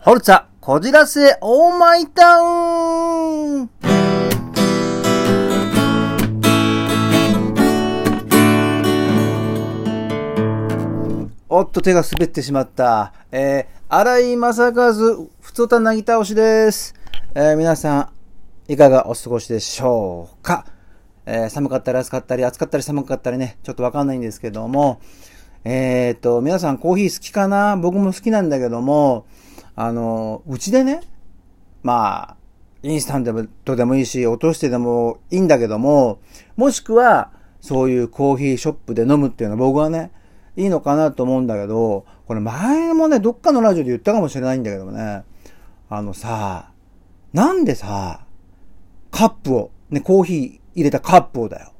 ホルツァ、こじらせ、オーマイタウンおっと、手が滑ってしまった。えー、荒井正和、ふつおたなぎ倒しです。えー、皆さん、いかがお過ごしでしょうか？えー、寒かったり暑かったり、暑かったり寒かったりね、ちょっとわかんないんですけども、えー、っと、皆さんコーヒー好きかな？僕も好きなんだけども、あの、うちでね、まあ、インスタントでもいいし、落としてでもいいんだけども、もしくは、そういうコーヒーショップで飲むっていうのは僕はね、いいのかなと思うんだけど、これ前もね、どっかのラジオで言ったかもしれないんだけどもね、あのさ、なんでさ、カップを、ね、コーヒー入れたカップをだよ。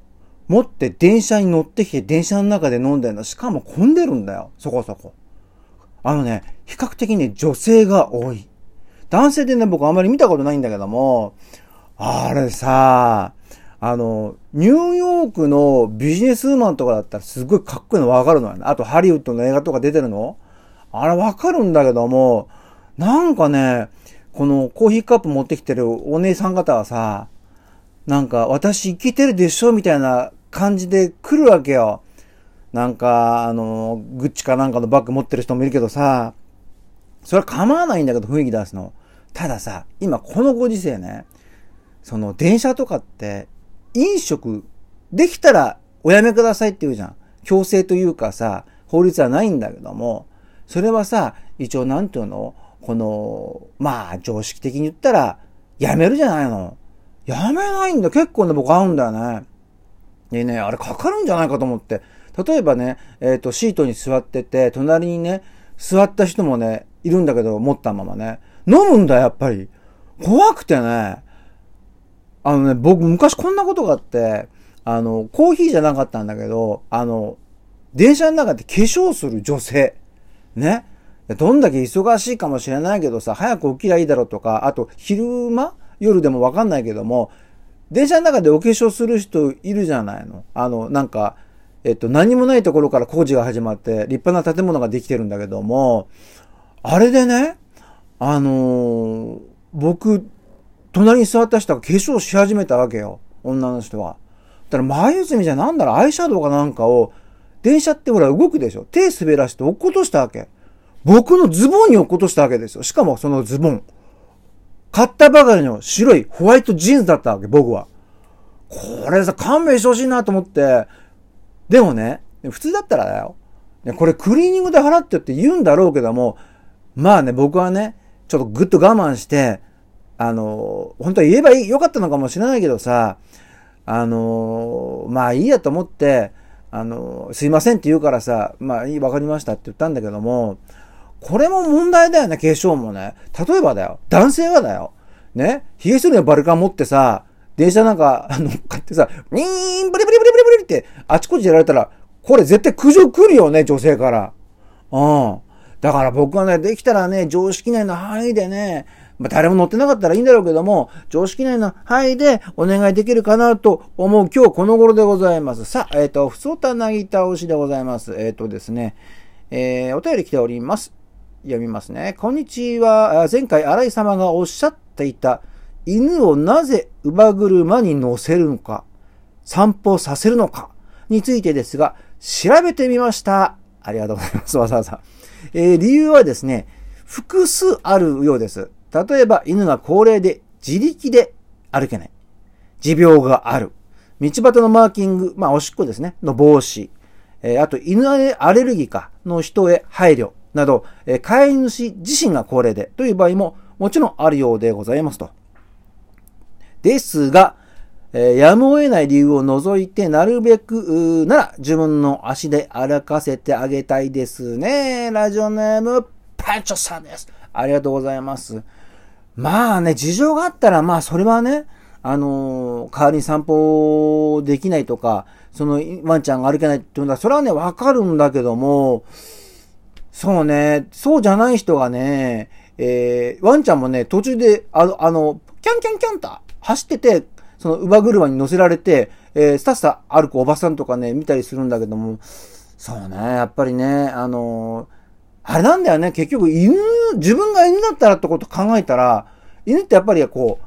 持って電車に乗ってきて電車の中で飲んでるの。しかも混んでるんだよ。そこそこ。あのね、比較的ね、女性が多い。男性でね、僕あんまり見たことないんだけども、あれさ、あの、ニューヨークのビジネスウーマンとかだったらすごいかっこいいのわかるのよね。あとハリウッドの映画とか出てるのあれわかるんだけども、なんかね、このコーヒーカップ持ってきてるお姉さん方はさ、なんか私生きてるでしょみたいな感じで来るわけよ。なんか、あの、グッチかなんかのバッグ持ってる人もいるけどさ、それは構わないんだけど雰囲気出すの。たださ、今このご時世ね、その電車とかって飲食できたらおやめくださいって言うじゃん。強制というかさ、法律はないんだけども、それはさ、一応なんていうのこの、まあ常識的に言ったら、やめるじゃないの。やめないんだ。結構ね、僕合うんだよね。でね、あれかかるんじゃないかと思って。例えばね、えっ、ー、と、シートに座ってて、隣にね、座った人もね、いるんだけど、持ったままね。飲むんだ、やっぱり。怖くてね。あのね、僕、昔こんなことがあって、あの、コーヒーじゃなかったんだけど、あの、電車の中で化粧する女性。ね。どんだけ忙しいかもしれないけどさ、早く起きりゃいいだろうとか、あと、昼間夜でもわかんないけども、電車の中でお化粧する人いるじゃないの。あの、なんか、えっと、何もないところから工事が始まって、立派な建物ができてるんだけども、あれでね、あのー、僕、隣に座った人が化粧し始めたわけよ。女の人は。だから前泉じゃなんだろ、アイシャドウかなんかを、電車ってほら動くでしょ。手滑らして落っことしたわけ。僕のズボンに落っことしたわけですよ。しかもそのズボン。買ったばかりの白いホワイトジーンズだったわけ、僕は。これさ、勘弁してほしいなと思って。でもね、普通だったらだよ。これクリーニングで払ってって言うんだろうけども、まあね、僕はね、ちょっとぐっと我慢して、あの、本当は言えばいい、よかったのかもしれないけどさ、あの、まあいいやと思って、あの、すいませんって言うからさ、まあいい、わかりましたって言ったんだけども、これも問題だよね、化粧もね。例えばだよ、男性はだよ、ね、髭剃りのバルカン持ってさ、電車なんか、あの、買ってさ、ウィーン、ブリブリブリブリブリって、あちこちやられたら、これ絶対苦情来るよね、女性から。うん。だから僕はね、できたらね、常識内の範囲でね、まあ、誰も乗ってなかったらいいんだろうけども、常識内の範囲でお願いできるかなと思う今日この頃でございます。さあ、えっ、ー、と、ふそたなぎ倒しでございます。えっ、ー、とですね、えー、お便り来ております。読みますね。こんにちは。前回、荒井様がおっしゃっていた、犬をなぜ乳母車に乗せるのか、散歩させるのか、についてですが、調べてみました。ありがとうございます。わざわざ。えー、理由はですね、複数あるようです。例えば、犬が高齢で自力で歩けない。持病がある。道端のマーキング、まあ、おしっこですね、の防止。えー、あと、犬アレルギーかの人へ配慮。など、えー、飼い主自身が高齢でという場合ももちろんあるようでございますと。ですが、えー、やむを得ない理由を除いて、なるべく、なら自分の足で歩かせてあげたいですね。ラジオネーム、パンチョさんです。ありがとうございます。まあね、事情があったら、まあそれはね、あのー、代わりに散歩できないとか、そのワンちゃんが歩けないっていうのは、それはね、わかるんだけども、そうね、そうじゃない人がね、えー、ワンちゃんもね、途中で、あの、あの、キャンキャンキャンと走ってて、その、乳母車に乗せられて、えー、スタスタ歩くおばさんとかね、見たりするんだけども、そうね、やっぱりね、あのー、あれなんだよね、結局犬自分が犬だったらってこと考えたら、犬ってやっぱりこう、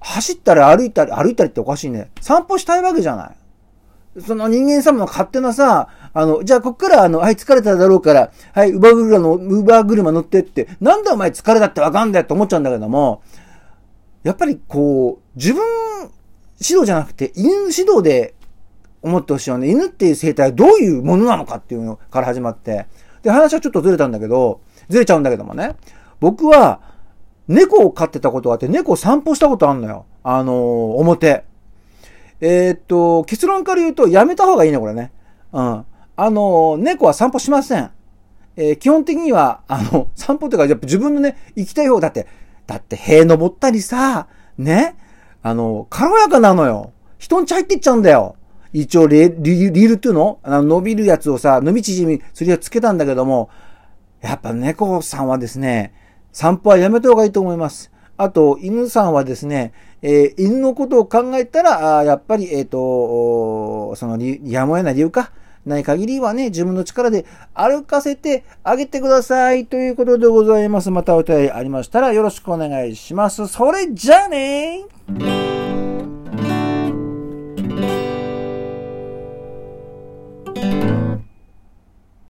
走ったり歩いたり、歩いたりっておかしいね。散歩したいわけじゃない。その人間様の勝手なさ、あの、じゃあこっからあの、はい、疲れただろうから、はい、ウバ車の、ウバ車乗ってって、なんでお前疲れたってわかんだよって思っちゃうんだけども、やっぱりこう、自分指導じゃなくて、犬指導で思ってほしいよね。犬っていう生態はどういうものなのかっていうのから始まって。で、話はちょっとずれたんだけど、ずれちゃうんだけどもね。僕は、猫を飼ってたことがあって、猫を散歩したことあんのよ。あのー、表。えー、っと、結論から言うと、やめた方がいいね、これね。うん。あのー、猫は散歩しません。えー、基本的には、あの、散歩っていうか、やっぱ自分のね、行きたい方、だって、だって塀登ったりさ、ね、あの、軽やかなのよ。人んち入ってっちゃうんだよ。一応リ、リリールっていうの？あの、伸びるやつをさ、伸び縮みするやつつけたんだけども、やっぱ猫さんはですね、散歩はやめた方がいいと思います。あと、犬さんはですね、えー、犬のことを考えたら、あやっぱり、えっ、ー、と、そのやむを得ない理由か？ない限りはね、自分の力で歩かせてあげてください。ということでございます。またお便りありましたらよろしくお願いします。それじゃあねー